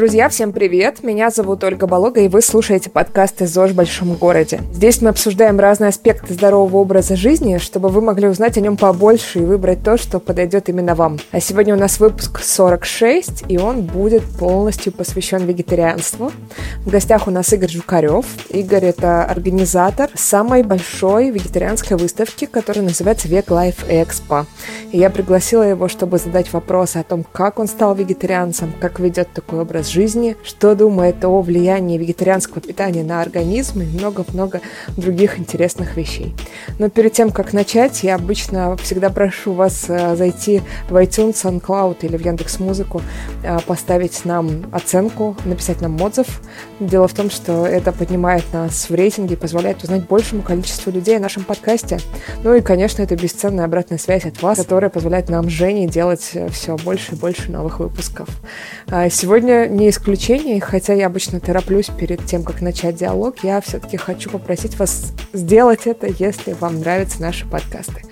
Друзья, всем привет! Меня зовут Ольга Болога, и вы слушаете подкаст из ЗОЖ в большом городе. Здесь мы обсуждаем разные аспекты здорового образа жизни, чтобы вы могли узнать о нем побольше и выбрать то, что подойдет именно вам. А сегодня у нас выпуск 46, и он будет полностью посвящен вегетарианству. В гостях у нас Игорь Жукарев. Игорь — это организатор самой большой вегетарианской выставки, которая называется Век Life Expo. И я пригласила его, чтобы задать вопросы о том, как он стал вегетарианцем, как ведет такой образ жизни, что думает о влиянии вегетарианского питания на организм и много-много других интересных вещей. Но перед тем, как начать, я обычно всегда прошу вас э, зайти в iTunes, SoundCloud или в Яндекс Музыку, э, поставить нам оценку, написать нам отзыв. Дело в том, что это поднимает нас в рейтинге и позволяет узнать большему количеству людей о нашем подкасте. Ну и, конечно, это бесценная обратная связь от вас, которая позволяет нам, Жене, делать все больше и больше новых выпусков. А сегодня не исключение, хотя я обычно тороплюсь перед тем, как начать диалог, я все-таки хочу попросить вас сделать это, если вам нравятся наши подкасты.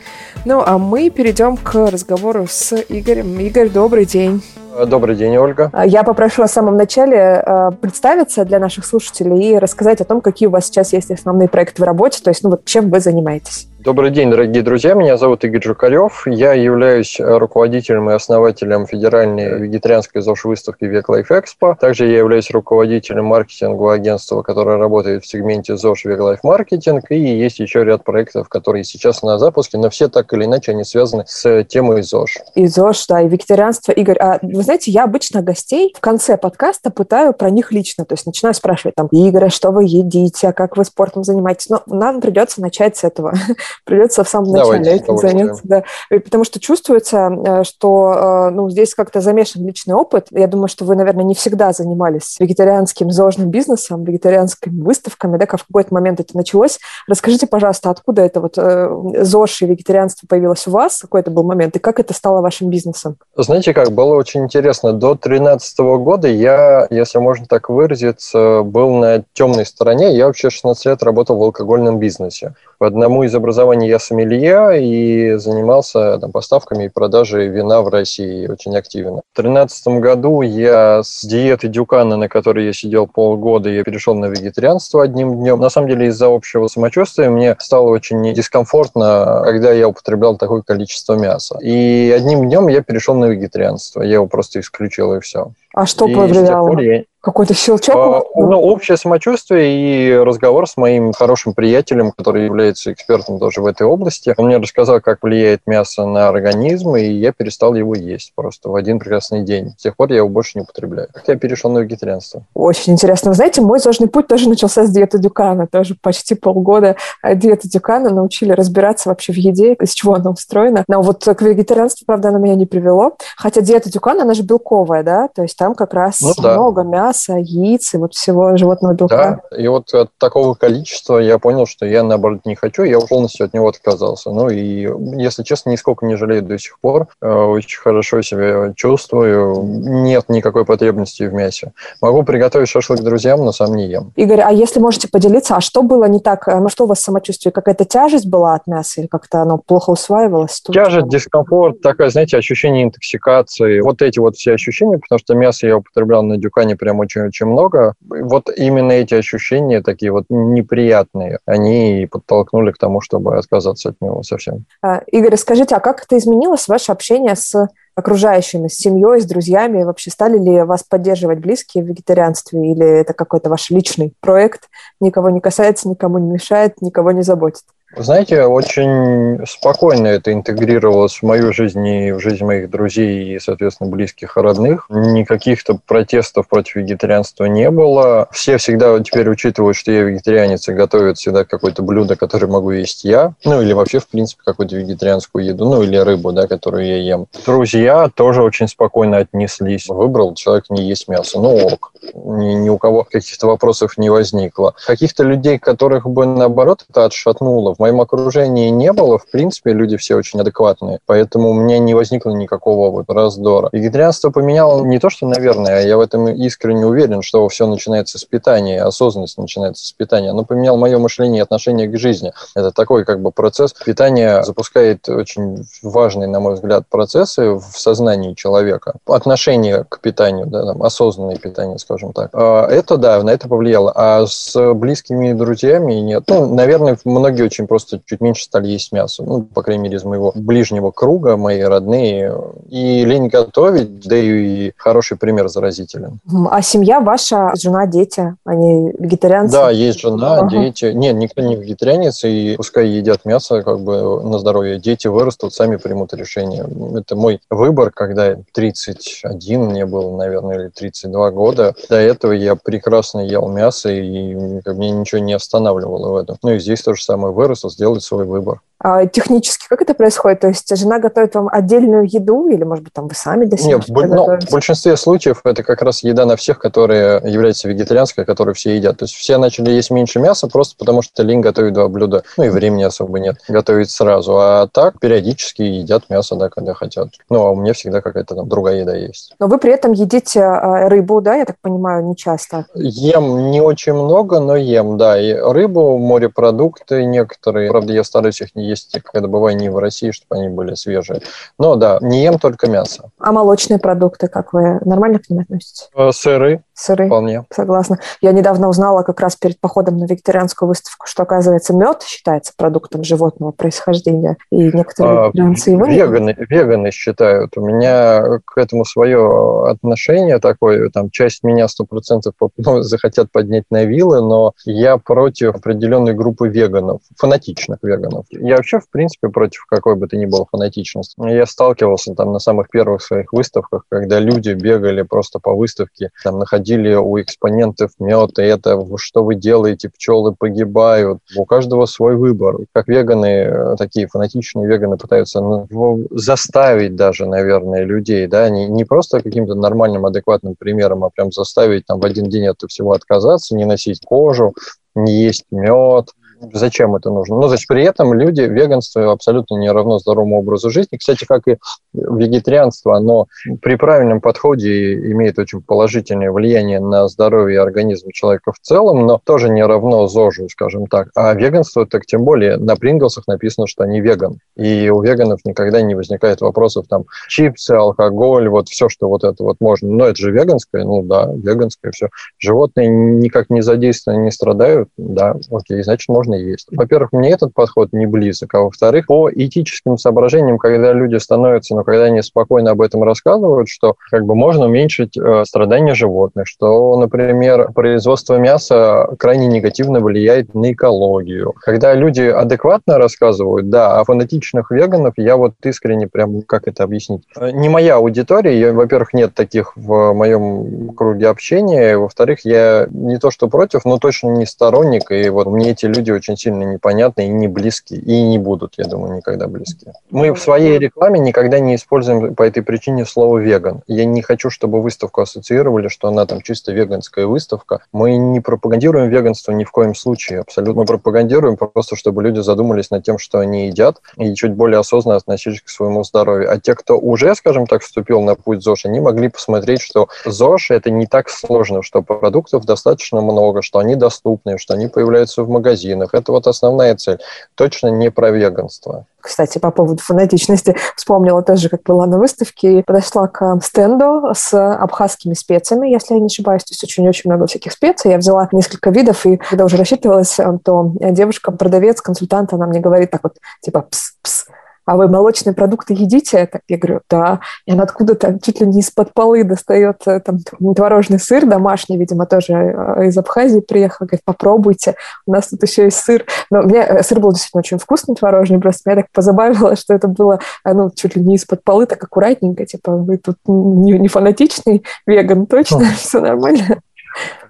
Ну, а мы перейдем к разговору с Игорем. Игорь, добрый день. Добрый день, Ольга. А, я попрошу в самом начале э, представиться для наших слушателей и рассказать о том, какие у вас сейчас есть основные проекты в работе, то есть, ну вот чем вы занимаетесь. Добрый день, дорогие друзья. Меня зовут Игорь Жукарев. Я являюсь руководителем и основателем федеральной вегетарианской ЗОЖ-выставки «VegLife Expo». Также я являюсь руководителем маркетингового агентства, которое работает в сегменте ЗОЖ «VegLife Marketing». И есть еще ряд проектов, которые сейчас на запуске, но все так или иначе они связаны с темой ЗОЖ. И ЗОЖ, да, и вегетарианство. Игорь, а вы знаете, я обычно гостей в конце подкаста пытаю про них лично. То есть начинаю спрашивать там, Игорь, а что вы едите, а как вы спортом занимаетесь? Но нам придется начать с этого придется в самом начале Давайте, этим заняться. Да. Потому что чувствуется, э, что э, ну, здесь как-то замешан личный опыт. Я думаю, что вы, наверное, не всегда занимались вегетарианским зожным бизнесом, вегетарианскими выставками, да, как в какой-то момент это началось. Расскажите, пожалуйста, откуда это вот э, ЗОЖ и вегетарианство появилось у вас, какой это был момент, и как это стало вашим бизнесом? Знаете как, было очень интересно. До 2013 года я, если можно так выразиться, был на темной стороне. Я вообще 16 лет работал в алкогольном бизнесе. По одному из образований я сомелье и занимался там, поставками и продажей вина в России очень активно. В 2013 году я с диеты Дюкана, на которой я сидел полгода, я перешел на вегетарианство одним днем. На самом деле из-за общего самочувствия мне стало очень дискомфортно, когда я употреблял такое количество мяса. И одним днем я перешел на вегетарианство. Я его просто исключил и все. А что и повлияло? Я... Какой-то щелчок? А, ну, общее самочувствие и разговор с моим хорошим приятелем, который является экспертом тоже в этой области. Он мне рассказал, как влияет мясо на организм, и я перестал его есть просто в один прекрасный день. С тех пор я его больше не употребляю. Я перешел на вегетарианство. Очень интересно. Вы знаете, мой зожный путь тоже начался с диеты Дюкана. Тоже почти полгода диеты Дюкана научили разбираться вообще в еде, из чего она устроена. Но вот к вегетарианству, правда, она меня не привело. Хотя диета Дюкана, она же белковая, да? То есть там как раз ну, да. много мяса, яиц и вот всего животного белка. Да, и вот от такого количества я понял, что я, наоборот, не хочу, я полностью от него отказался. Ну и, если честно, нисколько не жалею до сих пор. Э, очень хорошо себя чувствую. Нет никакой потребности в мясе. Могу приготовить шашлык друзьям, но сам не ем. Игорь, а если можете поделиться, а что было не так? Ну что у вас самочувствие? Какая-то тяжесть была от мяса или как-то оно плохо усваивалось? Тяжесть, дискомфорт, такое, знаете, ощущение интоксикации. Вот эти вот все ощущения, потому что мясо я употреблял на дюкане прям очень-очень много. Вот именно эти ощущения такие вот неприятные, они подтолкнули к тому, чтобы отказаться от него совсем. А, Игорь, скажите, а как это изменилось ваше общение с окружающими, с семьей, с друзьями? Вообще стали ли вас поддерживать близкие в вегетарианстве или это какой-то ваш личный проект, никого не касается, никому не мешает, никого не заботит? Знаете, очень спокойно это интегрировалось в мою жизнь и в жизнь моих друзей и, соответственно, близких и родных. Никаких-то протестов против вегетарианства не было. Все всегда теперь учитывают, что я вегетарианец и готовят всегда какое-то блюдо, которое могу есть я. Ну, или вообще, в принципе, какую-то вегетарианскую еду. Ну, или рыбу, да, которую я ем. Друзья тоже очень спокойно отнеслись. Выбрал человек не есть мясо. Ну, ок. Ни, ни у кого каких-то вопросов не возникло. Каких-то людей, которых бы, наоборот, это отшатнуло В моем окружении не было, в принципе, люди все очень адекватные, поэтому у меня не возникло никакого вот раздора. Вегетарианство поменяло не то, что, наверное, я в этом искренне уверен, что все начинается с питания, осознанность начинается с питания. Оно поменяло мое мышление и отношение к жизни. Это такой как бы процесс. Питание запускает очень важные, на мой взгляд, процессы в сознании человека. Отношение к питанию, да, там, осознанное питание, скажем так. А, это, да, на это повлияло. А с близкими друзьями нет. Ну, наверное, многие очень просто чуть меньше стали есть мясо. Ну, по крайней мере, из моего ближнего круга, мои родные. И лень готовить, да и хороший пример заразителен. А семья ваша, жена, дети, они вегетарианцы? Да, есть жена, ага. дети. Нет, никто не вегетарианец, и пускай едят мясо как бы на здоровье. Дети вырастут, сами примут решение. Это мой выбор, когда 31 мне было, наверное, или 32 года. До этого я прекрасно ел мясо, и мне ничего не останавливало в этом. Ну и здесь то же самое. Вырастут, сделать свой выбор. А технически как это происходит? То есть жена готовит вам отдельную еду или, может быть, там вы сами до Нет, ну, в большинстве случаев это как раз еда на всех, которые являются вегетарианской, которую все едят. То есть все начали есть меньше мяса просто потому, что лень готовить два блюда. Ну и времени особо нет готовить сразу. А так периодически едят мясо, да, когда хотят. Ну, а у меня всегда какая-то там другая еда есть. Но вы при этом едите а, рыбу, да, я так понимаю, не часто? Ем не очень много, но ем, да. И рыбу, морепродукты некоторые. Правда, я стараюсь их не есть, когда бываю не в России, чтобы они были свежие. Но да, не ем только мясо. А молочные продукты, как вы нормально к ним относитесь? Э, сыры. Сыры. Вполне. Согласна. Я недавно узнала как раз перед походом на вегетарианскую выставку, что, оказывается, мед считается продуктом животного происхождения. И некоторые а, вегетарианцы его веганы, веганы считают. У меня к этому свое отношение такое. Там часть меня сто процентов ну, захотят поднять на вилы, но я против определенной группы веганов, фанатичных веганов. Я вообще, в принципе, против какой бы то ни было фанатичности. Я сталкивался там на самых первых своих выставках, когда люди бегали просто по выставке, там находили у экспонентов мед, и это что вы делаете, пчелы погибают. У каждого свой выбор. Как веганы, такие фанатичные веганы пытаются ну, заставить даже, наверное, людей, да, не, не просто каким-то нормальным, адекватным примером, а прям заставить там в один день от всего отказаться, не носить кожу, не есть мед, зачем это нужно. Но значит, при этом люди, веганство абсолютно не равно здоровому образу жизни. Кстати, как и вегетарианство, оно при правильном подходе имеет очень положительное влияние на здоровье и организм человека в целом, но тоже не равно ЗОЖу, скажем так. А веганство, так тем более, на Принглсах написано, что они веган. И у веганов никогда не возникает вопросов там чипсы, алкоголь, вот все, что вот это вот можно. Но это же веганское, ну да, веганское все. Животные никак не задействованы, не страдают, да, окей, значит, можно можно есть. Во-первых, мне этот подход не близок, а во-вторых, по этическим соображениям, когда люди становятся, ну, когда они спокойно об этом рассказывают, что как бы можно уменьшить э, страдания животных, что, например, производство мяса крайне негативно влияет на экологию. Когда люди адекватно рассказывают, да, а фанатичных веганов я вот искренне прям, как это объяснить, э, не моя аудитория, я, во-первых, нет таких в моем круге общения, во-вторых, я не то что против, но точно не сторонник, и вот мне эти люди очень сильно непонятны и не близки, и не будут, я думаю, никогда близки. Мы в своей рекламе никогда не используем по этой причине слово «веган». Я не хочу, чтобы выставку ассоциировали, что она там чисто веганская выставка. Мы не пропагандируем веганство ни в коем случае, абсолютно. Мы пропагандируем просто, чтобы люди задумались над тем, что они едят, и чуть более осознанно относились к своему здоровью. А те, кто уже, скажем так, вступил на путь ЗОЖ, они могли посмотреть, что ЗОЖ – это не так сложно, что продуктов достаточно много, что они доступны, что они появляются в магазинах, животных. Это вот основная цель. Точно не про веганство. Кстати, по поводу фанатичности, вспомнила тоже, как была на выставке, и подошла к стенду с абхазскими специями, если я не ошибаюсь, то есть очень-очень много всяких специй. Я взяла несколько видов, и когда уже рассчитывалась, то девушка, продавец, консультант, она мне говорит так вот, типа, пс-пс, а вы молочные продукты едите? Так, я говорю, да. И она откуда-то чуть ли не из-под полы достает э, там творожный сыр домашний, видимо, тоже э, из Абхазии приехал, говорит, попробуйте, у нас тут еще есть сыр. Но мне э, сыр был действительно очень вкусный творожный, просто меня так позабавило, что это было, ну, чуть ли не из-под полы, так аккуратненько, типа, вы тут не, не фанатичный веган, точно, все нормально.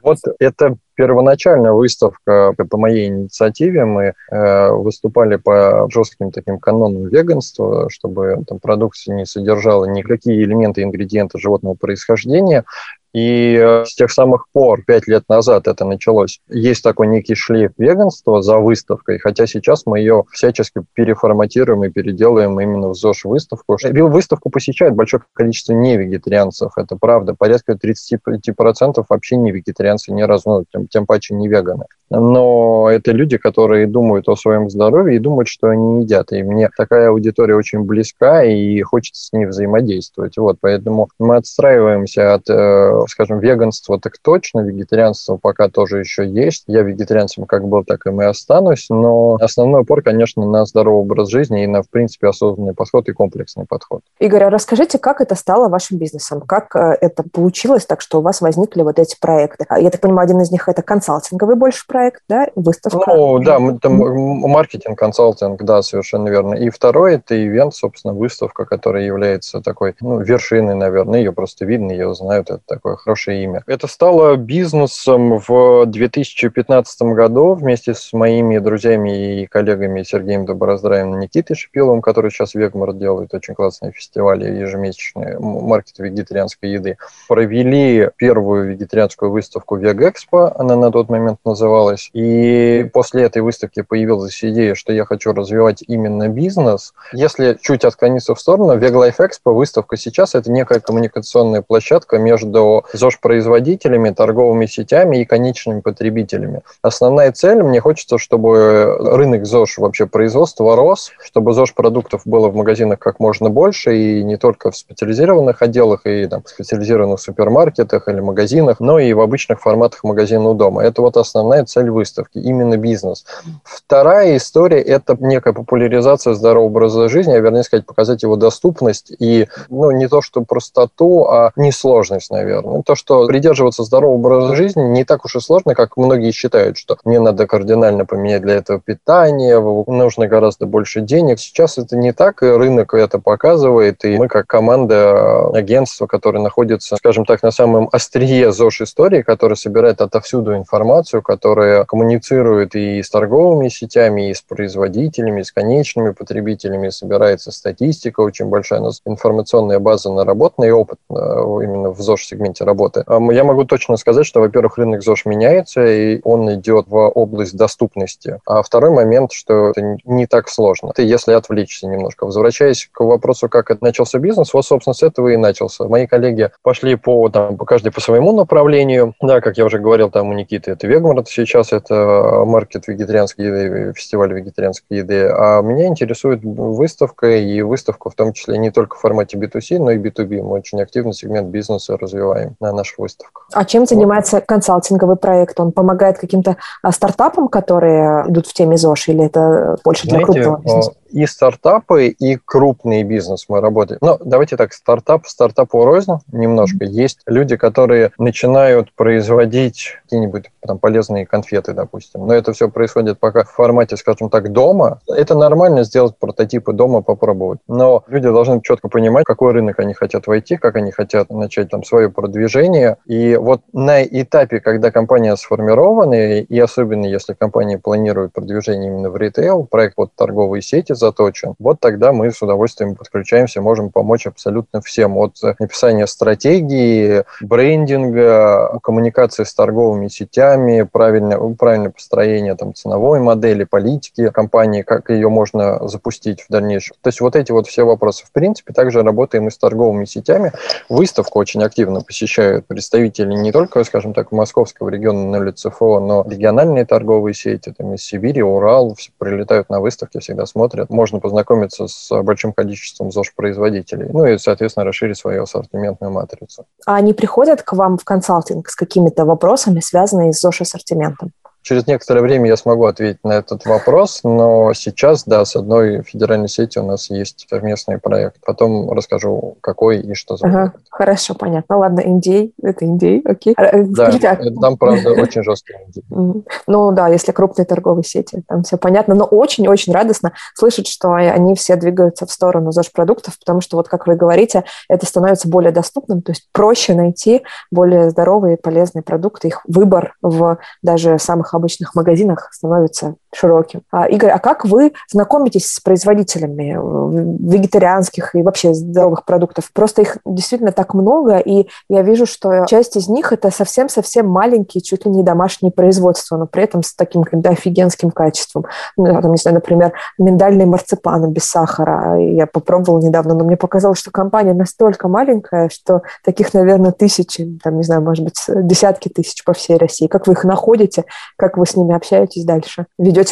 Вот это первоначальная выставка по моей инициативе. Мы э, выступали по жестким таким канонам веганства, чтобы там продукция не содержала никакие элементы, ингредиенты животного происхождения. И э, с тех самых пор, пять лет назад это началось, есть такой некий шлейф веганства за выставкой, хотя сейчас мы ее всячески переформатируем и переделаем именно в ЗОЖ-выставку. Выставку посещает большое количество невегетарианцев, это правда. Порядка 35% вообще не вегетарианцы ни разу, ну, тем, тем паче не веганы. Но это люди, которые думают о своем здоровье и думают, что они едят. И мне такая аудитория очень близка, и хочется с ней взаимодействовать. Вот, поэтому мы отстраиваемся от э, скажем, веганство так точно, вегетарианство пока тоже еще есть. Я вегетарианцем как был, так и мы останусь, но основной упор, конечно, на здоровый образ жизни и на, в принципе, осознанный подход и комплексный подход. Игорь, а расскажите, как это стало вашим бизнесом? Как э, это получилось так, что у вас возникли вот эти проекты? А, я так понимаю, один из них это консалтинговый больше проект, да, выставка? Ну, да, это маркетинг, консалтинг, да, совершенно верно. И второй это ивент, собственно, выставка, которая является такой, ну, вершиной, наверное, ее просто видно, ее знают, это такое хорошее имя. Это стало бизнесом в 2015 году вместе с моими друзьями и коллегами Сергеем Доброздраевым и Никитой Шипиловым, который сейчас Вегмар делает очень классные фестивали ежемесячные, маркет вегетарианской еды. Провели первую вегетарианскую выставку Вегэкспо, она на тот момент называлась. И после этой выставки появилась идея, что я хочу развивать именно бизнес. Если чуть отклониться в сторону, Веглайф Экспо выставка сейчас это некая коммуникационная площадка между ЗОЖ-производителями, торговыми сетями и конечными потребителями. Основная цель, мне хочется, чтобы рынок ЗОЖ вообще производства рос, чтобы ЗОЖ-продуктов было в магазинах как можно больше, и не только в специализированных отделах, и там, специализированных супермаркетах или магазинах, но и в обычных форматах магазина у дома. Это вот основная цель выставки, именно бизнес. Вторая история – это некая популяризация здорового образа жизни, а вернее сказать, показать его доступность и, ну, не то что простоту, а несложность, наверное то, что придерживаться здорового образа жизни не так уж и сложно, как многие считают, что мне надо кардинально поменять для этого питание, нужно гораздо больше денег. Сейчас это не так, и рынок это показывает, и мы как команда агентства, которое находится, скажем так, на самом острие ЗОЖ-истории, которая собирает отовсюду информацию, которая коммуницирует и с торговыми сетями, и с производителями, и с конечными потребителями, собирается статистика очень большая, у нас информационная база наработана и опыт э, именно в ЗОЖ-сегменте сегменте работы. Я могу точно сказать, что, во-первых, рынок ЗОЖ меняется, и он идет в область доступности. А второй момент, что это не так сложно. Ты, если отвлечься немножко. Возвращаясь к вопросу, как это начался бизнес, вот, собственно, с этого и начался. Мои коллеги пошли по, там, по каждый по своему направлению. Да, как я уже говорил, там у Никиты это Вегмарт, сейчас это маркет вегетарианской еды, фестиваль вегетарианской еды. А меня интересует выставка, и выставка в том числе не только в формате B2C, но и B2B. Мы очень активно сегмент бизнеса развиваем на наших выставках. А чем занимается вот. консалтинговый проект? Он помогает каким-то а, стартапам, которые идут в теме ЗОЖ, или это больше для Знаете, крупного бизнеса? И стартапы, и крупный бизнес мы работаем. Ну, давайте так, стартап, стартапу рознь немножко. Mm-hmm. Есть люди, которые начинают производить какие-нибудь там полезные конфеты, допустим. Но это все происходит пока в формате, скажем так, дома. Это нормально сделать прототипы дома, попробовать. Но люди должны четко понимать, какой рынок они хотят войти, как они хотят начать там свое продвижение. И вот на этапе, когда компания сформирована, и особенно если компания планирует продвижение именно в ритейл, проект вот торговые сети заточен, вот тогда мы с удовольствием подключаемся, можем помочь абсолютно всем. От написания стратегии, брендинга, коммуникации с торговыми сетями, правильное, правильное построение там, ценовой модели, политики компании, как ее можно запустить в дальнейшем. То есть вот эти вот все вопросы. В принципе, также работаем и с торговыми сетями. Выставку очень активно посещают представители не только, скажем так, московского региона на ЛЦФО, но региональные торговые сети, там из Сибири, Урал, все прилетают на выставки, всегда смотрят можно познакомиться с большим количеством ЗОЖ-производителей, ну и, соответственно, расширить свою ассортиментную матрицу. А они приходят к вам в консалтинг с какими-то вопросами, связанными с ЗОЖ-ассортиментом? Через некоторое время я смогу ответить на этот вопрос, но сейчас, да, с одной федеральной сетью у нас есть совместный проект. Потом расскажу, какой и что за ага, Хорошо, понятно. Ладно, индей, это индей, окей. Э, да, Скажите, а... там, правда, очень жесткий индей. Ну да, если крупные торговые сети, там все понятно, но очень-очень радостно слышать, что они все двигаются в сторону ЗОЖ-продуктов, потому что, вот как вы говорите, это становится более доступным, то есть проще найти более здоровые и полезные продукты, их выбор в даже самых обычных магазинах становится широким. А, Игорь, а как вы знакомитесь с производителями э, вегетарианских и вообще здоровых продуктов? Просто их действительно так много, и я вижу, что часть из них это совсем-совсем маленькие, чуть ли не домашние производства, но при этом с таким когда офигенским качеством. Ну, там, не знаю, например, миндальные марципаны без сахара. Я попробовала недавно, но мне показалось, что компания настолько маленькая, что таких, наверное, тысячи, там, не знаю, может быть, десятки тысяч по всей России. Как вы их находите? Как вы с ними общаетесь дальше?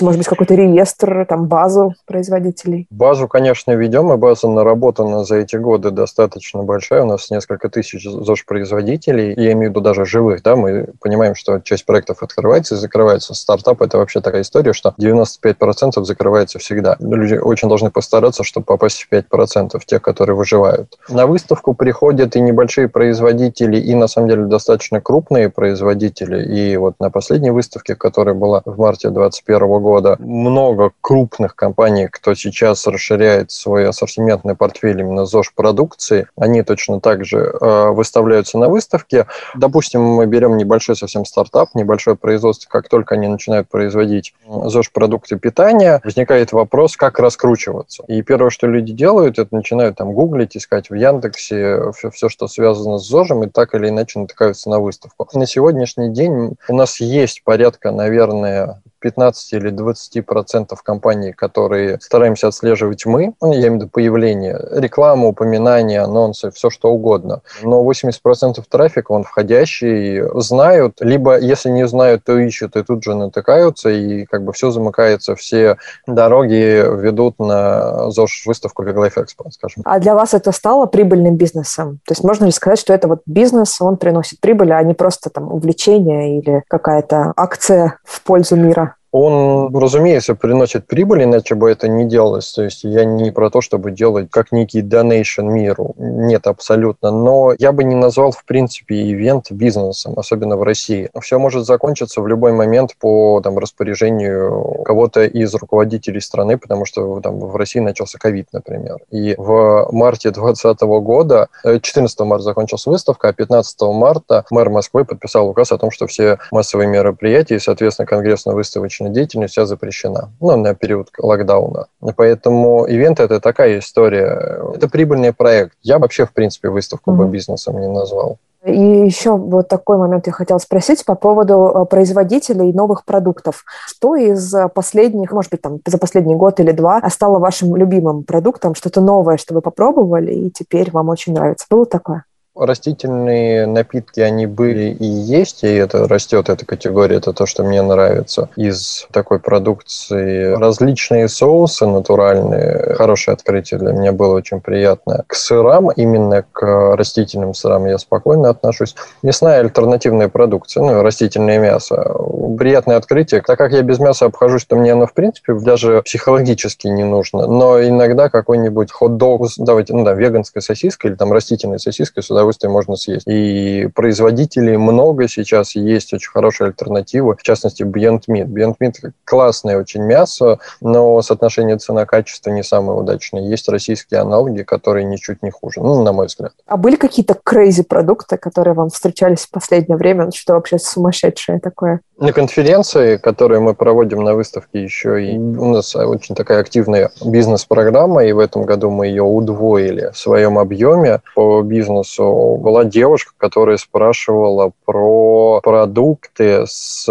Может быть, какой-то реестр, там, базу производителей? Базу, конечно, ведем, и база наработана за эти годы достаточно большая. У нас несколько тысяч ЗОЖ-производителей, я имею в виду даже живых, да, мы понимаем, что часть проектов открывается и закрывается. Стартап – это вообще такая история, что 95% закрывается всегда. Люди очень должны постараться, чтобы попасть в 5% тех, которые выживают. На выставку приходят и небольшие производители, и на самом деле достаточно крупные производители. И вот на последней выставке, которая была в марте 2021 года, много крупных компаний, кто сейчас расширяет свой ассортиментный портфель именно ЗОЖ-продукции, они точно так же э, выставляются на выставке. Допустим, мы берем небольшой совсем стартап, небольшое производство, как только они начинают производить ЗОЖ-продукты питания, возникает вопрос, как раскручиваться. И первое, что люди делают, это начинают там гуглить, искать в Яндексе все, все что связано с ЗОЖем, и так или иначе натыкаются на выставку. На сегодняшний день у нас есть порядка, наверное, 15 или 20 процентов компаний, которые стараемся отслеживать мы, ну, я имею в виду появление, реклама, упоминания, анонсы, все что угодно. Но 80 процентов трафика, он входящий, знают, либо если не знают, то ищут и тут же натыкаются, и как бы все замыкается, все дороги ведут на ЗОЖ-выставку как Life Expo, скажем. А для вас это стало прибыльным бизнесом? То есть можно ли сказать, что это вот бизнес, он приносит прибыль, а не просто там увлечение или какая-то акция в пользу мира? Он, разумеется, приносит прибыль, иначе бы это не делалось. То есть я не про то, чтобы делать как некий донейшн миру. Нет, абсолютно. Но я бы не назвал, в принципе, ивент бизнесом, особенно в России. Все может закончиться в любой момент по там, распоряжению кого-то из руководителей страны, потому что там, в России начался ковид, например. И в марте 2020 года, 14 э, марта закончилась выставка, а 15 марта мэр Москвы подписал указ о том, что все массовые мероприятия и, соответственно, конгрессно-выставочные публичная деятельность вся запрещена, ну, на период локдауна. И поэтому ивент – это такая история. Это прибыльный проект. Я вообще, в принципе, выставку mm-hmm. бы бизнесом не назвал. И еще вот такой момент я хотела спросить по поводу э, производителей новых продуктов. Что из последних, может быть, там за последний год или два стало вашим любимым продуктом, что-то новое, что вы попробовали, и теперь вам очень нравится? Было такое? Растительные напитки, они были и есть, и это растет, эта категория, это то, что мне нравится. Из такой продукции различные соусы натуральные, хорошее открытие для меня было очень приятное. К сырам, именно к растительным сырам я спокойно отношусь. Мясная альтернативная продукция, ну, растительное мясо. Приятное открытие. Так как я без мяса обхожусь, то мне оно, в принципе, даже психологически не нужно. Но иногда какой-нибудь хот-дог, давайте, ну да, веганская сосиска или там растительная сосиска сюда удовольствием можно съесть. И производителей много сейчас, есть очень хорошие альтернативы, в частности, Beyond Meat. Beyond Meat классное очень мясо, но соотношение цена-качество не самое удачное. Есть российские аналоги, которые ничуть не хуже, ну, на мой взгляд. А были какие-то crazy продукты, которые вам встречались в последнее время? Что вообще сумасшедшее такое? На конференции, которые мы проводим на выставке еще, и у нас очень такая активная бизнес-программа, и в этом году мы ее удвоили в своем объеме по бизнесу была девушка, которая спрашивала про продукты с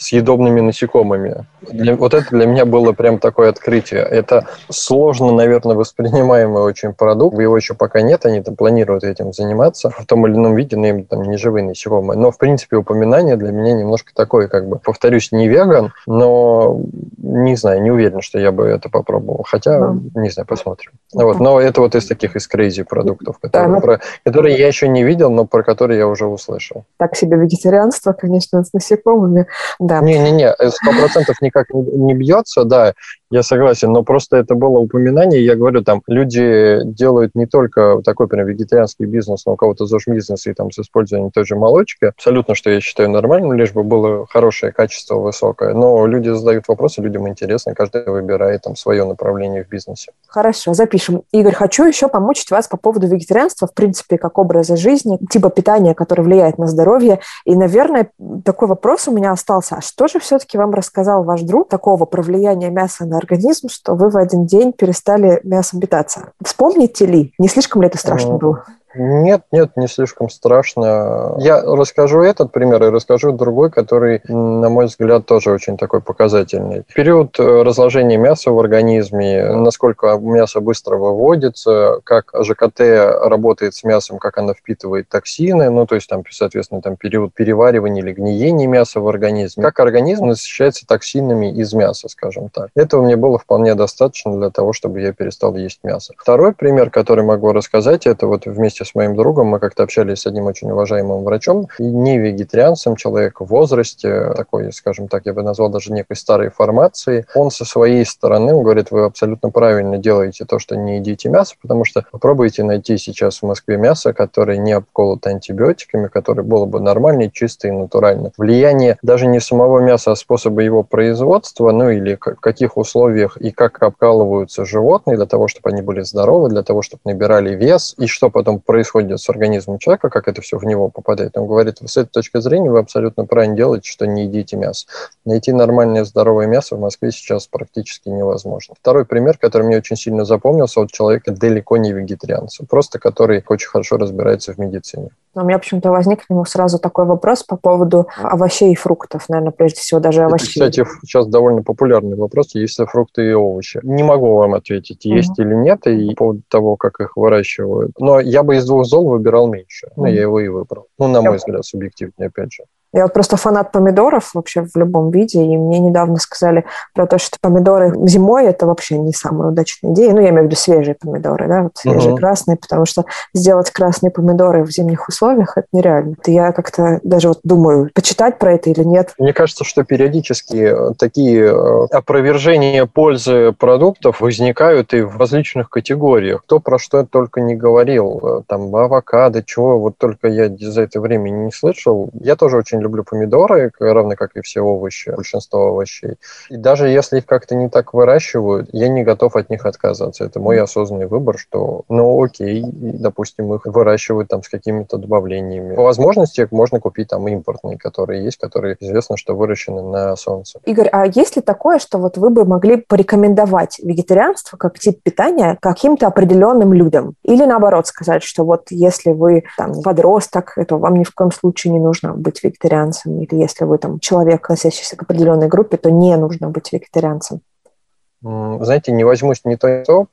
съедобными насекомыми. Для, вот это для меня было прям такое открытие. Это сложно, наверное, воспринимаемый очень продукт. Его еще пока нет, они там планируют этим заниматься в том или ином виде, но им там не живые насекомые. Но, в принципе, упоминание для меня немножко такое, как бы, повторюсь, не веган, но не знаю, не уверен, что я бы это попробовал. Хотя, да. не знаю, посмотрим. Вот, но это вот из таких из crazy продуктов, которые, да, ну... про, которые я еще не видел, но про которые я уже услышал. Так себе вегетарианство, конечно, с насекомыми, да. Не-не-не, сто процентов никак не бьется, да. Я согласен, но просто это было упоминание, я говорю, там люди делают не только такой прям вегетарианский бизнес, но у кого-то ЗОЖ-бизнес и там с использованием той же молочки, абсолютно, что я считаю нормальным, лишь бы было хорошее качество, высокое. Но люди задают вопросы, людям интересно, каждый выбирает там свое направление в бизнесе. Хорошо, запишем. Игорь, хочу еще помочь вас по поводу вегетарианства, в принципе, как образа жизни, типа питания, который влияет на здоровье. И, наверное, такой вопрос у меня остался. А что же все-таки вам рассказал ваш друг такого про влияние мяса на организм, что вы в один день перестали мясом питаться. Вспомните ли? Не слишком ли это страшно было? Нет, нет, не слишком страшно. Я расскажу этот пример и расскажу другой, который, на мой взгляд, тоже очень такой показательный. Период э, разложения мяса в организме, насколько мясо быстро выводится, как ЖКТ работает с мясом, как она впитывает токсины, ну, то есть там, соответственно, там период переваривания или гниения мяса в организме, как организм насыщается токсинами из мяса, скажем так. Этого мне было вполне достаточно для того, чтобы я перестал есть мясо. Второй пример, который могу рассказать, это вот вместе вместе с моим другом, мы как-то общались с одним очень уважаемым врачом, не вегетарианцем, человек в возрасте, такой, скажем так, я бы назвал даже некой старой формации. Он со своей стороны говорит, вы абсолютно правильно делаете то, что не едите мясо, потому что попробуйте найти сейчас в Москве мясо, которое не обколото антибиотиками, которое было бы нормальное, чистое и натуральное. Влияние даже не самого мяса, а способа его производства, ну или в каких условиях и как обкалываются животные для того, чтобы они были здоровы, для того, чтобы набирали вес, и что потом происходит с организмом человека, как это все в него попадает. Он говорит, с этой точки зрения вы абсолютно правильно делаете, что не едите мясо. Найти нормальное здоровое мясо в Москве сейчас практически невозможно. Второй пример, который мне очень сильно запомнился, от человека далеко не вегетарианца, просто который очень хорошо разбирается в медицине. У меня почему-то возник к нему сразу такой вопрос по поводу овощей и фруктов, наверное, прежде всего даже овощей. Это, кстати, сейчас довольно популярный вопрос, есть ли фрукты и овощи. Не могу вам ответить, есть mm-hmm. или нет, и по поводу того, как их выращивают. Но я бы из двух зол выбирал меньше. Ну, я его и выбрал. Ну, на мой взгляд, субъективно, опять же. Я вот просто фанат помидоров вообще в любом виде, и мне недавно сказали про то, что помидоры зимой это вообще не самая удачная идея. Ну, я имею в виду свежие помидоры, да, вот свежие uh-huh. красные, потому что сделать красные помидоры в зимних условиях это нереально. Я как-то даже вот думаю, почитать про это или нет. Мне кажется, что периодически э, такие э, опровержения пользы продуктов возникают и в различных категориях. Кто про что только не говорил, э, там авокадо, чего вот только я за это время не слышал. Я тоже очень очень люблю помидоры, равно как и все овощи, большинство овощей. И даже если их как-то не так выращивают, я не готов от них отказаться. Это мой осознанный выбор, что, ну, окей, допустим, их выращивают там с какими-то добавлениями. По возможности можно купить там импортные, которые есть, которые известно, что выращены на солнце. Игорь, а есть ли такое, что вот вы бы могли порекомендовать вегетарианство как тип питания каким-то определенным людям? Или наоборот сказать, что вот если вы там подросток, то вам ни в коем случае не нужно быть вегетарианцем, вегетарианцем, или если вы там человек, относящийся к определенной группе, то не нужно быть вегетарианцем? Знаете, не возьмусь не то, то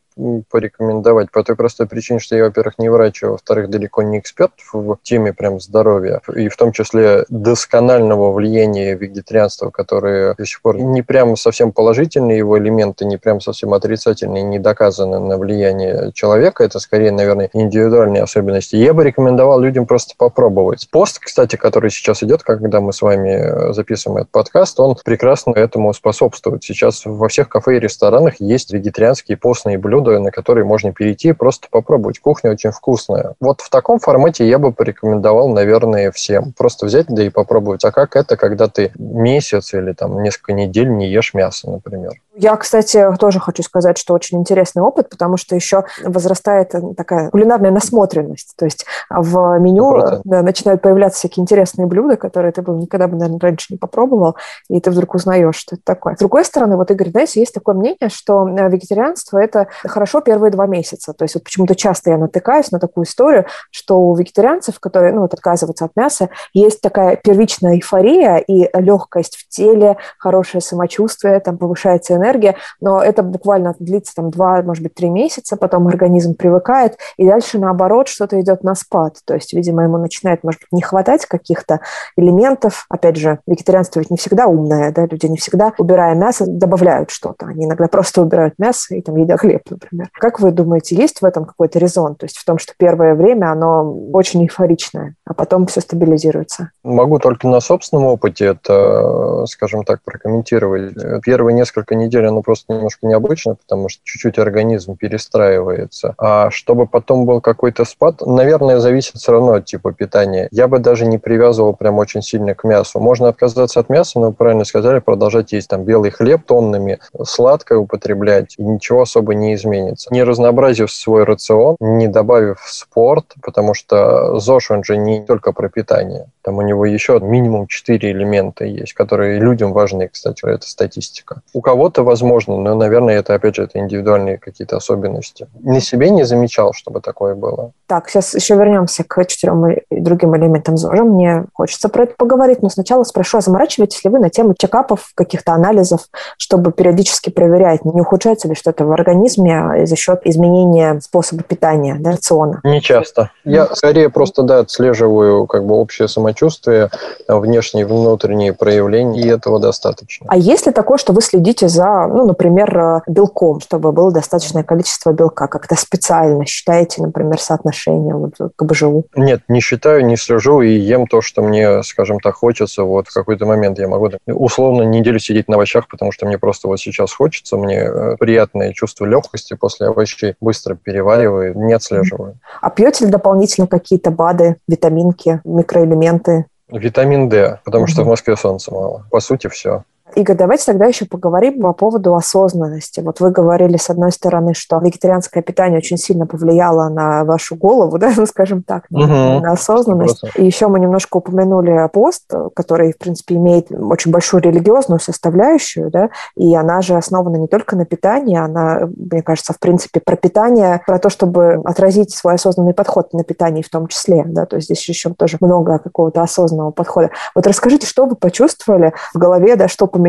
порекомендовать по той простой причине, что я, во-первых, не врач, а во-вторых, далеко не эксперт в теме прям здоровья, и в том числе досконального влияния вегетарианства, которое до сих пор не прям совсем положительные его элементы, не прям совсем отрицательные, не доказаны на влияние человека, это скорее, наверное, индивидуальные особенности. Я бы рекомендовал людям просто попробовать. Пост, кстати, который сейчас идет, когда мы с вами записываем этот подкаст, он прекрасно этому способствует. Сейчас во всех кафе и ресторанах есть вегетарианские постные блюда, блюда, на которые можно перейти просто попробовать. Кухня очень вкусная. Вот в таком формате я бы порекомендовал, наверное, всем. Просто взять, да и попробовать. А как это, когда ты месяц или там несколько недель не ешь мясо, например? Я, кстати, тоже хочу сказать, что очень интересный опыт, потому что еще возрастает такая кулинарная насмотренность. То есть в меню да, начинают появляться всякие интересные блюда, которые ты бы никогда бы, наверное, раньше не попробовал, и ты вдруг узнаешь, что это такое. С другой стороны, вот, Игорь, знаете, есть такое мнение, что э, вегетарианство – это хорошо первые два месяца. То есть вот почему-то часто я натыкаюсь на такую историю, что у вегетарианцев, которые ну, вот, отказываются от мяса, есть такая первичная эйфория и легкость в теле, хорошее самочувствие, там повышается энергия, энергия, но это буквально длится там два, может быть, три месяца, потом организм привыкает, и дальше наоборот что-то идет на спад. То есть, видимо, ему начинает, может быть, не хватать каких-то элементов. Опять же, вегетарианство ведь не всегда умное, да, люди не всегда, убирая мясо, добавляют что-то. Они иногда просто убирают мясо и там едят хлеб, например. Как вы думаете, есть в этом какой-то резон? То есть в том, что первое время оно очень эйфоричное, а потом все стабилизируется? Могу только на собственном опыте это, скажем так, прокомментировать. Первые несколько недель деле оно просто немножко необычно, потому что чуть-чуть организм перестраивается. А чтобы потом был какой-то спад, наверное, зависит все равно от типа питания. Я бы даже не привязывал прям очень сильно к мясу. Можно отказаться от мяса, но, правильно сказали, продолжать есть там белый хлеб тоннами, сладкое употреблять, и ничего особо не изменится. Не разнообразив свой рацион, не добавив спорт, потому что ЗОЖ, он же не только про питание. Там у него еще минимум 4 элемента есть, которые людям важны, кстати, это статистика. У кого-то возможно, но, наверное, это, опять же, это индивидуальные какие-то особенности. На себе не замечал, чтобы такое было. Так, сейчас еще вернемся к четырем и другим элементам ЗОЖа. Мне хочется про это поговорить, но сначала спрошу, а заморачиваетесь ли вы на тему чекапов, каких-то анализов, чтобы периодически проверять, не ухудшается ли что-то в организме за счет изменения способа питания, да, рациона? Не часто. Я скорее просто, да, отслеживаю как бы общее самочувствие самочувствие, внешние и внутренние проявления, и этого достаточно. А есть ли такое, что вы следите за, ну, например, э, белком, чтобы было достаточное количество белка? Как-то специально считаете, например, соотношение вот, к БЖУ? Нет, не считаю, не слежу и ем то, что мне, скажем так, хочется. Вот в какой-то момент я могу условно неделю сидеть на овощах, потому что мне просто вот сейчас хочется, мне э, приятное чувство легкости после овощей быстро перевариваю, не отслеживаю. А пьете ли дополнительно какие-то БАДы, витаминки, микроэлементы? Элементы? Витамин D, потому что в Москве солнца мало. По сути, все. Игорь, давайте тогда еще поговорим по поводу осознанности. Вот вы говорили, с одной стороны, что вегетарианское питание очень сильно повлияло на вашу голову, да, ну, скажем так, угу. на осознанность. Просто. И еще мы немножко упомянули пост, который, в принципе, имеет очень большую религиозную составляющую, да, и она же основана не только на питании, она, мне кажется, в принципе, про питание, про то, чтобы отразить свой осознанный подход на питание в том числе, да, то есть здесь еще тоже много какого-то осознанного подхода. Вот расскажите, что вы почувствовали в голове, да, что поменялось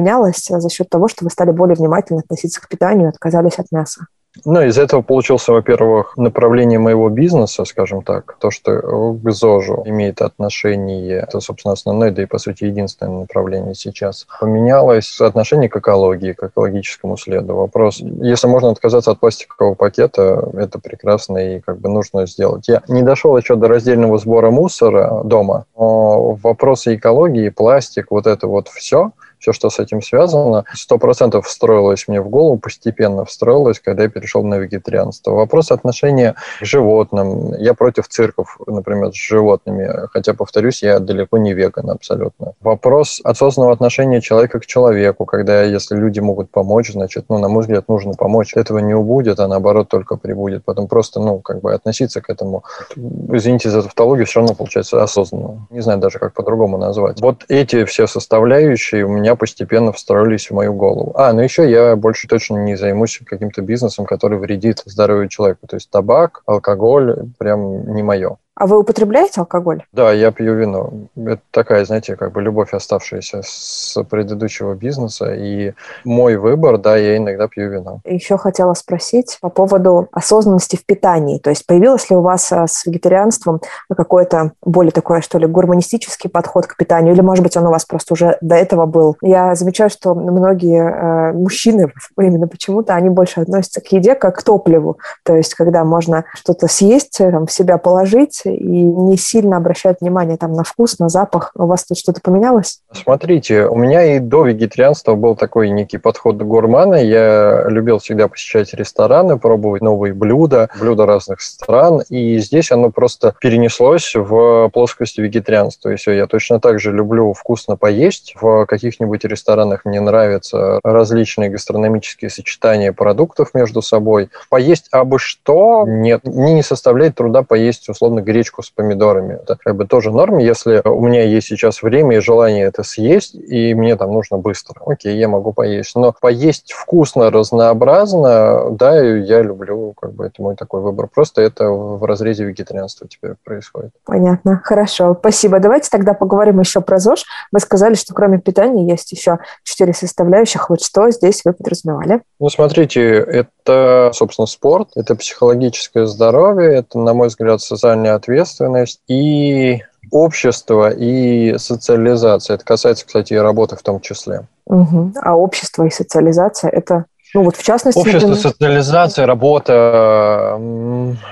за счет того, что вы стали более внимательно относиться к питанию отказались от мяса? Ну, из этого получился, во-первых, направление моего бизнеса, скажем так, то, что к ЗОЖу имеет отношение, это, собственно, основное, да и, по сути, единственное направление сейчас. Поменялось отношение к экологии, к экологическому следу. Вопрос, если можно отказаться от пластикового пакета, это прекрасно и как бы нужно сделать. Я не дошел еще до раздельного сбора мусора дома, но вопросы экологии, пластик, вот это вот все – все, что с этим связано, сто процентов встроилось мне в голову, постепенно встроилось, когда я перешел на вегетарианство. Вопрос отношения к животным. Я против цирков, например, с животными, хотя, повторюсь, я далеко не веган абсолютно. Вопрос осознанного отношения человека к человеку, когда если люди могут помочь, значит, ну, на мой взгляд, нужно помочь. Этого не убудет, а наоборот только прибудет. Потом просто, ну, как бы относиться к этому, извините за тавтологию, все равно получается осознанно. Не знаю даже, как по-другому назвать. Вот эти все составляющие у меня постепенно встроились в мою голову. А, ну еще я больше точно не займусь каким-то бизнесом, который вредит здоровью человека. То есть табак, алкоголь прям не мое. А вы употребляете алкоголь? Да, я пью вино. Это такая, знаете, как бы любовь, оставшаяся с предыдущего бизнеса. И мой выбор, да, я иногда пью вино. Еще хотела спросить по поводу осознанности в питании. То есть появилось ли у вас а, с вегетарианством какой-то более такой, что ли, гурманистический подход к питанию? Или, может быть, он у вас просто уже до этого был? Я замечаю, что многие э, мужчины именно почему-то, они больше относятся к еде как к топливу. То есть когда можно что-то съесть, там, в себя положить, и не сильно обращают внимание там на вкус, на запах. У вас тут что-то поменялось? Смотрите, у меня и до вегетарианства был такой некий подход гурмана. Я любил всегда посещать рестораны, пробовать новые блюда, блюда разных стран. И здесь оно просто перенеслось в плоскость вегетарианства. И все, я точно так же люблю вкусно поесть. В каких-нибудь ресторанах мне нравятся различные гастрономические сочетания продуктов между собой. Поесть абы что нет, не составляет труда поесть условно гречку с помидорами. Это как бы тоже норм, если у меня есть сейчас время и желание это съесть, и мне там нужно быстро. Окей, я могу поесть. Но поесть вкусно, разнообразно, да, я люблю, как бы это мой такой выбор. Просто это в разрезе вегетарианства теперь происходит. Понятно, хорошо, спасибо. Давайте тогда поговорим еще про ЗОЖ. Вы сказали, что кроме питания есть еще четыре составляющих. Вот что здесь вы подразумевали? Ну, смотрите, это, собственно, спорт, это психологическое здоровье, это, на мой взгляд, социальная ответственность и общество и социализация. Это касается, кстати, и работы в том числе. Угу. А общество и социализация – это Ну вот в частности... Общество, например... социализация, работа,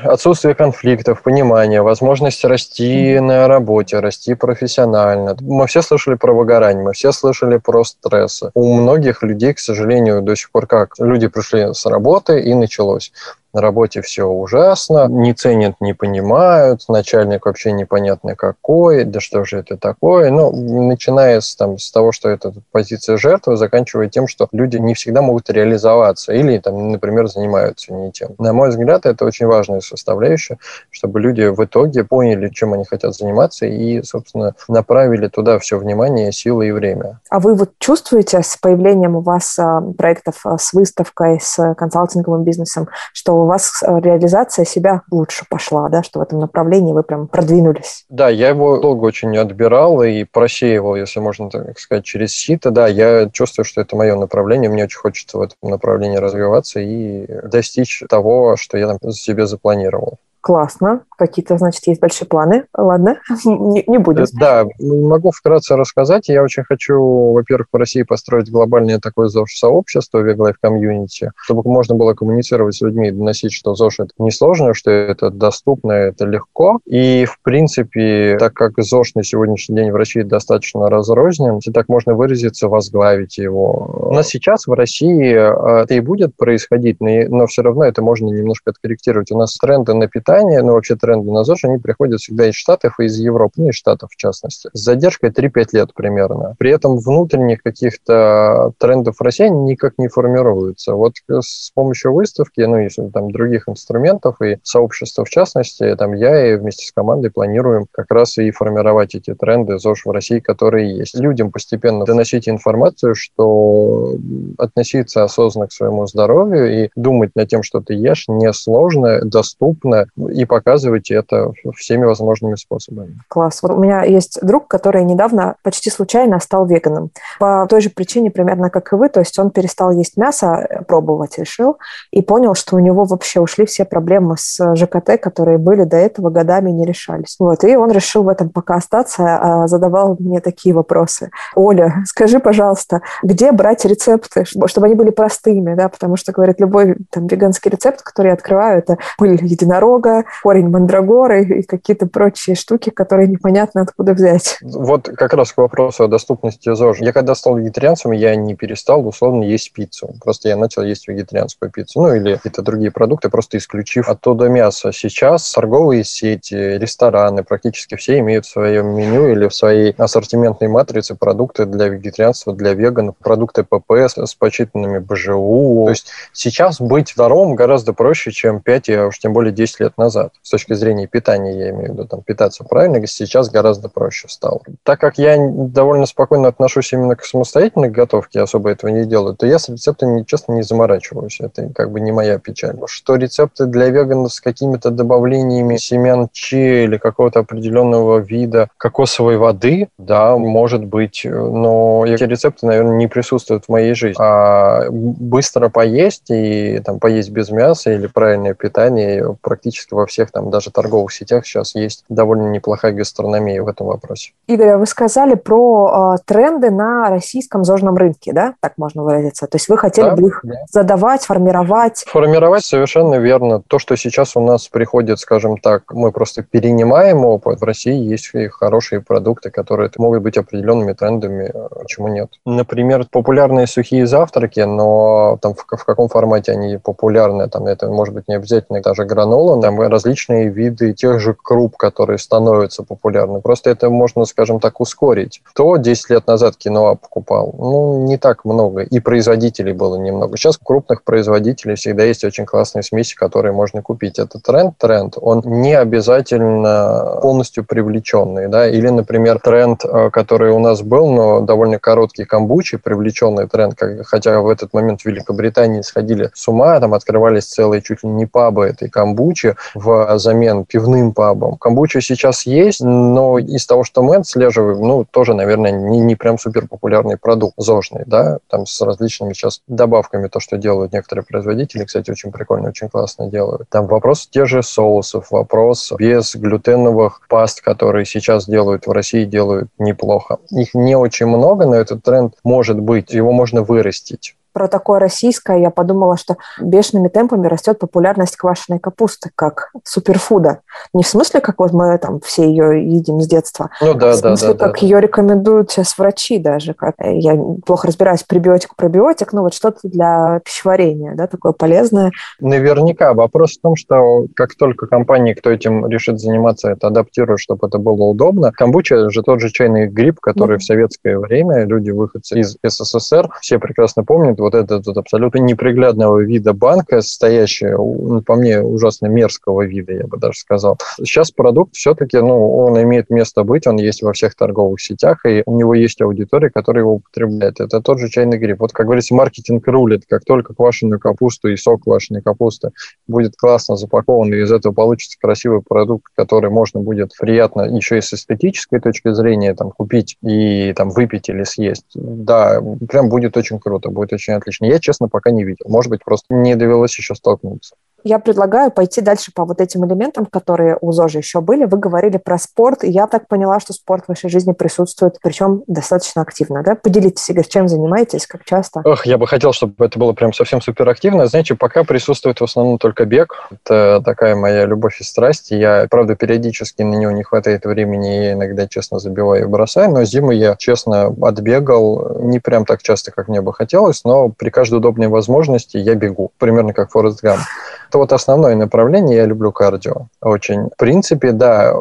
отсутствие конфликтов, понимание, возможность расти mm-hmm. на работе, расти профессионально. Мы все слышали про выгорание, мы все слышали про стрессы. У многих людей, к сожалению, до сих пор как? Люди пришли с работы и началось на работе все ужасно, не ценят, не понимают, начальник вообще непонятно какой, да что же это такое. Ну, начиная с, там, с того, что это позиция жертвы, заканчивая тем, что люди не всегда могут реализоваться или, там, например, занимаются не тем. На мой взгляд, это очень важная составляющая, чтобы люди в итоге поняли, чем они хотят заниматься и, собственно, направили туда все внимание, силы и время. А вы вот чувствуете с появлением у вас а, проектов а, с выставкой, с консалтинговым бизнесом, что у вас э, реализация себя лучше пошла, да, что в этом направлении вы прям продвинулись. Да, я его долго очень отбирал и просеивал, если можно так сказать, через сито. Да, я чувствую, что это мое направление, мне очень хочется в этом направлении развиваться и достичь того, что я там себе запланировал. Классно. Какие-то, значит, есть большие планы. Ладно, не, не будем. Да, могу вкратце рассказать. Я очень хочу, во-первых, в России построить глобальное такое ЗОЖ-сообщество, Веглайф комьюнити, чтобы можно было коммуницировать с людьми и доносить, что ЗОЖ это несложно, что это доступно, это легко. И, в принципе, так как ЗОЖ на сегодняшний день в России достаточно разрознен, если так можно выразиться, возглавить его. У нас сейчас в России э, это и будет происходить, но все равно это можно немножко откорректировать. У нас тренды на питание питания, ну, вообще тренды на ЗОЖ, они приходят всегда из Штатов и из Европы, ну, из Штатов в частности, с задержкой 3-5 лет примерно. При этом внутренних каких-то трендов в России никак не формируются. Вот с помощью выставки, ну, и там других инструментов и сообщества в частности, там я и вместе с командой планируем как раз и формировать эти тренды ЗОЖ в России, которые есть. Людям постепенно доносить информацию, что относиться осознанно к своему здоровью и думать над тем, что ты ешь, несложно, доступно и показывать это всеми возможными способами. Класс. Вот у меня есть друг, который недавно почти случайно стал веганом. По той же причине примерно как и вы, то есть он перестал есть мясо, пробовать решил, и понял, что у него вообще ушли все проблемы с ЖКТ, которые были до этого годами не решались. Вот, и он решил в этом пока остаться, а задавал мне такие вопросы. Оля, скажи, пожалуйста, где брать рецепты, чтобы они были простыми, да, потому что, говорит, любой там веганский рецепт, который я открываю, это пыль единорога, корень мандрагоры и какие-то прочие штуки, которые непонятно откуда взять. Вот как раз к вопросу о доступности ЗОЖ. Я когда стал вегетарианцем, я не перестал условно есть пиццу. Просто я начал есть вегетарианскую пиццу. Ну или какие-то другие продукты, просто исключив оттуда мясо. Сейчас торговые сети, рестораны практически все имеют в своем меню или в своей ассортиментной матрице продукты для вегетарианства, для веганов, продукты ППС с почитанными БЖУ. То есть сейчас быть здоровым гораздо проще, чем 5, а уж тем более 10 лет назад. С точки зрения питания, я имею в виду, там, питаться правильно, сейчас гораздо проще стало. Так как я довольно спокойно отношусь именно к самостоятельной готовке, особо этого не делаю, то я с рецептами, честно, не заморачиваюсь. Это как бы не моя печаль. Что рецепты для веганов с какими-то добавлениями семян чи или какого-то определенного вида кокосовой воды, да, может быть, но эти рецепты, наверное, не присутствуют в моей жизни. А быстро поесть и там поесть без мяса или правильное питание практически практически во всех там даже торговых сетях сейчас есть довольно неплохая гастрономия в этом вопросе. Игорь, а вы сказали про э, тренды на российском зожном рынке, да? Так можно выразиться. То есть вы хотели да, бы их да. задавать, формировать? Формировать совершенно верно. То, что сейчас у нас приходит, скажем так, мы просто перенимаем опыт. В России есть хорошие продукты, которые могут быть определенными трендами, э, почему нет. Например, популярные сухие завтраки, но там в, в каком формате они популярны, там это может быть не обязательно даже гранола, там различные виды тех же круп, которые становятся популярны. Просто это можно, скажем так, ускорить. Кто 10 лет назад киноа покупал? Ну, не так много. И производителей было немного. Сейчас крупных производителей всегда есть очень классные смеси, которые можно купить. Это тренд, тренд. Он не обязательно полностью привлеченный. Да? Или, например, тренд, э, который у нас был, но довольно короткий камбучи, привлеченный тренд, хотя в этот момент в Великобритании сходили с ума, там открывались целые чуть ли не пабы этой камбучи, в замен пивным пабам. Камбуча сейчас есть, но из того, что мы отслеживаем, ну, тоже, наверное, не, не прям супер популярный продукт, зожный, да, там с различными сейчас добавками, то, что делают некоторые производители, кстати, очень прикольно, очень классно делают. Там вопрос те же соусов, вопрос без глютеновых паст, которые сейчас делают в России, делают неплохо. Их не очень много, но этот тренд может быть, его можно вырастить про такое российское, я подумала, что бешеными темпами растет популярность квашеной капусты как суперфуда. Не в смысле, как вот мы там все ее едим с детства, ну, да, а в смысле, да, да, как да. ее рекомендуют сейчас врачи даже. Как, э, я плохо разбираюсь, пребиотик, пробиотик, ну вот что-то для пищеварения, да, такое полезное. Наверняка. Вопрос в том, что как только компания, кто этим решит заниматься, это адаптирует, чтобы это было удобно. Камбуча же тот же чайный гриб, который mm-hmm. в советское время люди, выходцы из СССР, все прекрасно помнят вот этот вот абсолютно неприглядного вида банка, состоящая, ну, по мне, ужасно мерзкого вида, я бы даже сказал. Сейчас продукт все-таки, ну, он имеет место быть, он есть во всех торговых сетях, и у него есть аудитория, которая его употребляет. Это тот же чайный гриб. Вот, как говорится, маркетинг рулит. Как только квашеную капусту и сок квашеной капусты будет классно запакован, и из этого получится красивый продукт, который можно будет приятно еще и с эстетической точки зрения там купить и там выпить или съесть. Да, прям будет очень круто, будет очень отлично. Я, честно, пока не видел. Может быть, просто не довелось еще столкнуться. Я предлагаю пойти дальше по вот этим элементам, которые у ЗОЖи еще были. Вы говорили про спорт, и я так поняла, что спорт в вашей жизни присутствует, причем достаточно активно, да? Поделитесь, Игорь, чем занимаетесь, как часто? Ох, я бы хотел, чтобы это было прям совсем суперактивно. Знаете, пока присутствует в основном только бег. Это такая моя любовь и страсть. Я, правда, периодически на него не хватает времени, и иногда, честно, забиваю и бросаю, но зиму я, честно, отбегал не прям так часто, как мне бы хотелось, но при каждой удобной возможности я бегу, примерно как Форест Гамп это вот основное направление, я люблю кардио очень. В принципе, да,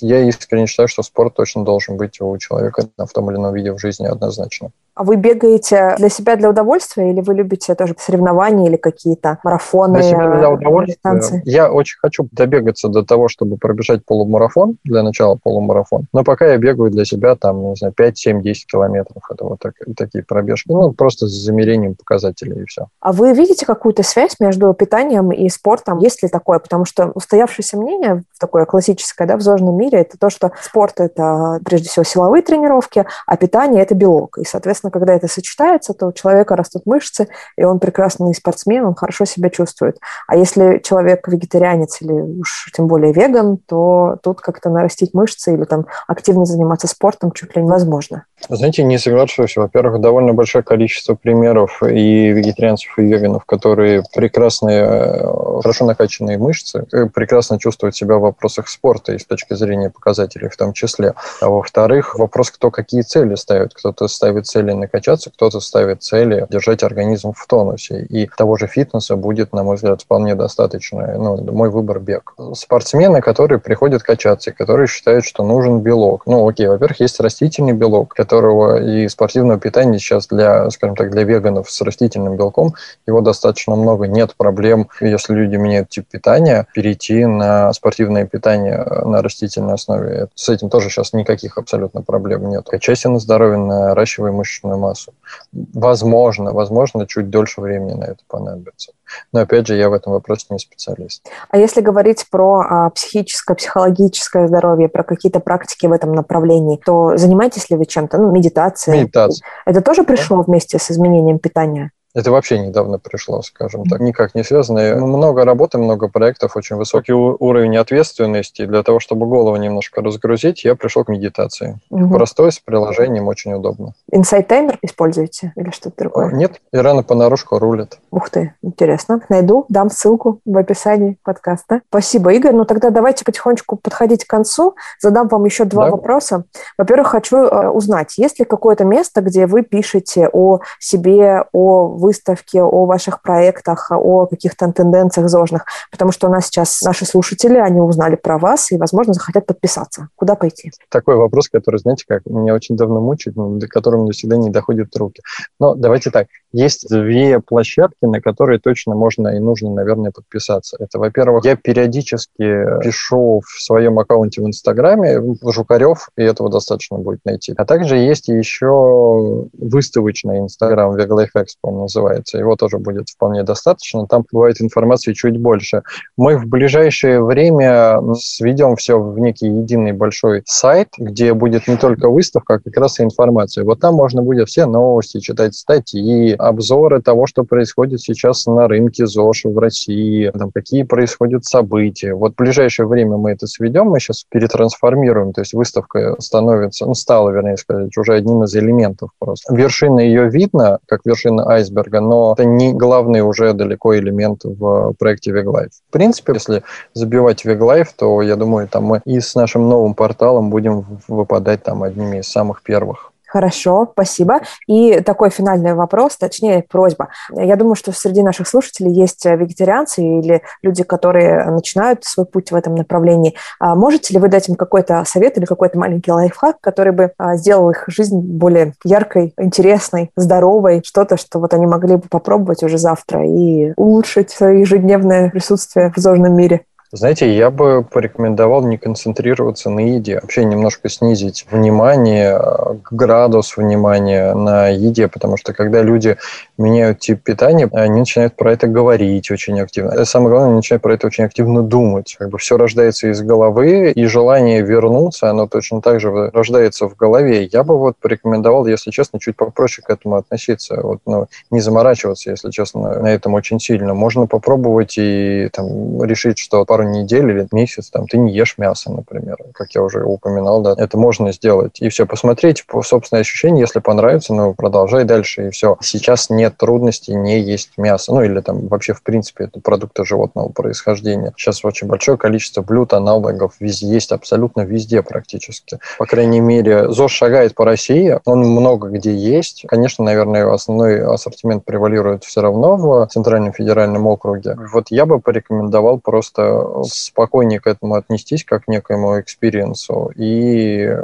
я искренне считаю, что спорт точно должен быть у человека в том или ином виде в жизни однозначно. А вы бегаете для себя, для удовольствия, или вы любите тоже соревнования или какие-то марафоны? Для себя, для удовольствия. Дистанции? Я очень хочу добегаться до того, чтобы пробежать полумарафон, для начала полумарафон. Но пока я бегаю для себя, там, не знаю, 5, 7, 10 километров. Это вот так, такие пробежки. Ну, просто с замерением показателей и все. А вы видите какую-то связь между питанием и спортом? Есть ли такое? Потому что устоявшееся мнение, такое классическое, да, в зожном мире, это то, что спорт – это, прежде всего, силовые тренировки, а питание – это белок. И, соответственно, соответственно, когда это сочетается, то у человека растут мышцы, и он прекрасный спортсмен, он хорошо себя чувствует. А если человек вегетарианец или уж тем более веган, то тут как-то нарастить мышцы или там активно заниматься спортом чуть ли невозможно. Знаете, не соглашусь. Во-первых, довольно большое количество примеров и вегетарианцев, и веганов, которые прекрасные, э, хорошо накачанные мышцы, э, прекрасно чувствуют себя в вопросах спорта и с точки зрения показателей в том числе. А во-вторых, вопрос, кто какие цели ставит. Кто-то ставит цели накачаться, кто-то ставит цели держать организм в тонусе. И того же фитнеса будет, на мой взгляд, вполне достаточно. Ну, мой выбор бег. Спортсмены, которые приходят качаться, которые считают, что нужен белок. Ну, окей, во-первых, есть растительный белок, которого и спортивного питания сейчас для, скажем так, для веганов с растительным белком его достаточно много. Нет проблем, если люди меняют тип питания, перейти на спортивное питание на растительной основе. С этим тоже сейчас никаких абсолютно проблем нет. Качайся на здоровье, наращивай мышечную массу. Возможно, возможно, чуть дольше времени на это понадобится. Но опять же, я в этом вопросе не специалист. А если говорить про а, психическое, психологическое здоровье, про какие-то практики в этом направлении, то занимаетесь ли вы чем-то? Ну, медитацией? Медитация. Это тоже пришло да. вместе с изменением питания? Это вообще недавно пришло, скажем так, никак не связано. Много работы, много проектов, очень высокий уровень ответственности. Для того, чтобы голову немножко разгрузить, я пришел к медитации. Угу. Простой, с приложением, очень удобно. Инсайт таймер используете или что-то другое? Нет, и рано понарошку рулит. Ух ты, интересно. Найду, дам ссылку в описании подкаста. Спасибо, Игорь. Ну тогда давайте потихонечку подходить к концу. Задам вам еще два да. вопроса. Во-первых, хочу э, узнать, есть ли какое-то место, где вы пишете о себе, о выставке, о ваших проектах, о каких-то тенденциях зожных, потому что у нас сейчас наши слушатели, они узнали про вас и, возможно, захотят подписаться. Куда пойти? Такой вопрос, который, знаете, как меня очень давно мучает, но до которого мне всегда не доходят руки. Но давайте так. Есть две площадки, на которые точно можно и нужно, наверное, подписаться. Это, во-первых, я периодически пишу в своем аккаунте в Инстаграме Жукарев, и этого достаточно будет найти. А также есть еще выставочный Инстаграм Veglife Expo, называется. Его тоже будет вполне достаточно. Там бывает информации чуть больше. Мы в ближайшее время сведем все в некий единый большой сайт, где будет не только выставка, а как раз и информация. Вот там можно будет все новости читать, статьи, обзоры того, что происходит сейчас на рынке ЗОЖ в России, там, какие происходят события. Вот в ближайшее время мы это сведем, мы сейчас перетрансформируем, то есть выставка становится, ну, стала, вернее сказать, уже одним из элементов просто. Вершина ее видно, как вершина айсберга, но это не главный уже далеко элемент в проекте VegLife. В принципе, если забивать VegLife, то, я думаю, там мы и с нашим новым порталом будем выпадать там одними из самых первых. Хорошо, спасибо. И такой финальный вопрос, точнее просьба. Я думаю, что среди наших слушателей есть вегетарианцы или люди, которые начинают свой путь в этом направлении. А можете ли вы дать им какой-то совет или какой-то маленький лайфхак, который бы а, сделал их жизнь более яркой, интересной, здоровой, что-то, что вот они могли бы попробовать уже завтра и улучшить свое ежедневное присутствие в зожном мире? Знаете, я бы порекомендовал не концентрироваться на еде, вообще немножко снизить внимание, градус внимания на еде, потому что когда люди меняют тип питания, они начинают про это говорить очень активно. И самое главное, они начинают про это очень активно думать. Как бы все рождается из головы, и желание вернуться, оно точно так же рождается в голове. Я бы вот порекомендовал, если честно, чуть попроще к этому относиться. Вот, ну, не заморачиваться, если честно, на этом очень сильно. Можно попробовать и там, решить, что пару недель или месяц там, ты не ешь мясо, например, как я уже упоминал. Да, это можно сделать. И все, посмотреть по собственное ощущение, если понравится, ну, продолжай дальше, и все. Сейчас не нет трудностей не есть мясо. Ну, или там вообще, в принципе, это продукты животного происхождения. Сейчас очень большое количество блюд, аналогов везде, есть абсолютно везде практически. По крайней мере, ЗОЖ шагает по России, он много где есть. Конечно, наверное, основной ассортимент превалирует все равно в Центральном федеральном округе. Вот я бы порекомендовал просто спокойнее к этому отнестись, как к некоему experience у, и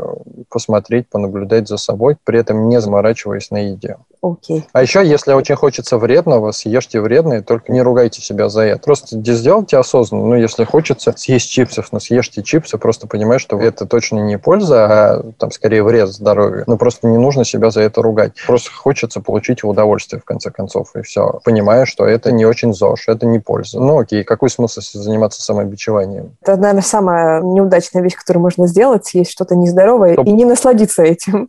посмотреть, понаблюдать за собой, при этом не заморачиваясь на еде. Окей. А еще, если очень хочется вредного, съешьте вредные, только не ругайте себя за это. Просто сделайте осознанно. Ну, если хочется съесть чипсов, но съешьте чипсы, просто понимая, что это точно не польза, а там скорее вред здоровью. Но просто не нужно себя за это ругать. Просто хочется получить удовольствие, в конце концов, и все. Понимая, что это не очень ЗОЖ, это не польза. Ну, окей, какой смысл заниматься самобичеванием? Это, наверное, самая неудачная вещь, которую можно сделать, съесть что-то нездоровое Стоп. и не насладиться этим.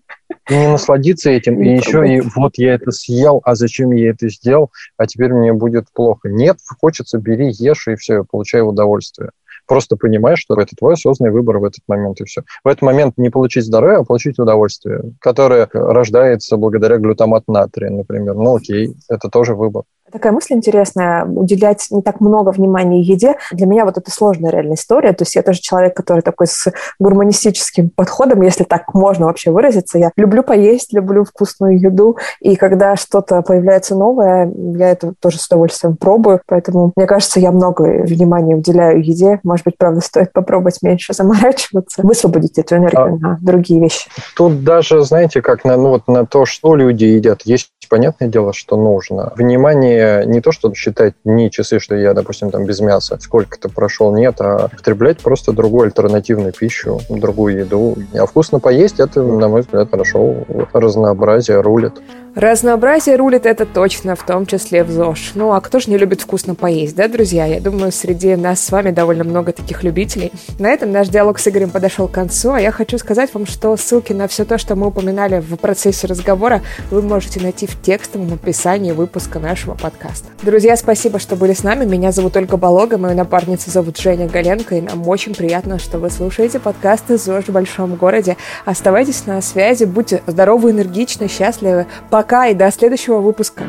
И не насладиться этим, и еще и вот я это съел, а зачем я это сделал, а теперь мне будет плохо. Нет, хочется, бери, ешь, и все, получай удовольствие. Просто понимаешь, что это твой осознанный выбор в этот момент, и все. В этот момент не получить здоровье, а получить удовольствие, которое рождается благодаря глютамат натрия, например. Ну окей, это тоже выбор. Такая мысль интересная, уделять не так много внимания еде. Для меня вот это сложная реальная история. То есть я тоже человек, который такой с гурманистическим подходом, если так можно вообще выразиться. Я люблю поесть, люблю вкусную еду. И когда что-то появляется новое, я это тоже с удовольствием пробую. Поэтому, мне кажется, я много внимания уделяю еде. Может быть, правда, стоит попробовать меньше заморачиваться, высвободить эту энергию а, на другие вещи. Тут даже, знаете, как на, ну, вот на то, что люди едят, есть понятное дело, что нужно. Внимание не то, что считать дни, часы, что я, допустим, там без мяса, сколько-то прошел, нет, а употреблять просто другую альтернативную пищу, другую еду. А вкусно поесть, это, на мой взгляд, хорошо. Разнообразие рулит. Разнообразие рулит это точно, в том числе в ЗОЖ. Ну, а кто же не любит вкусно поесть, да, друзья? Я думаю, среди нас с вами довольно много таких любителей. На этом наш диалог с Игорем подошел к концу, а я хочу сказать вам, что ссылки на все то, что мы упоминали в процессе разговора, вы можете найти в текстовом описании выпуска нашего подкаста. Друзья, спасибо, что были с нами. Меня зовут Ольга Болога, мою напарницу зовут Женя Галенко, и нам очень приятно, что вы слушаете подкасты «ЗОЖ в большом городе». Оставайтесь на связи, будьте здоровы, энергичны, счастливы пока и до следующего выпуска.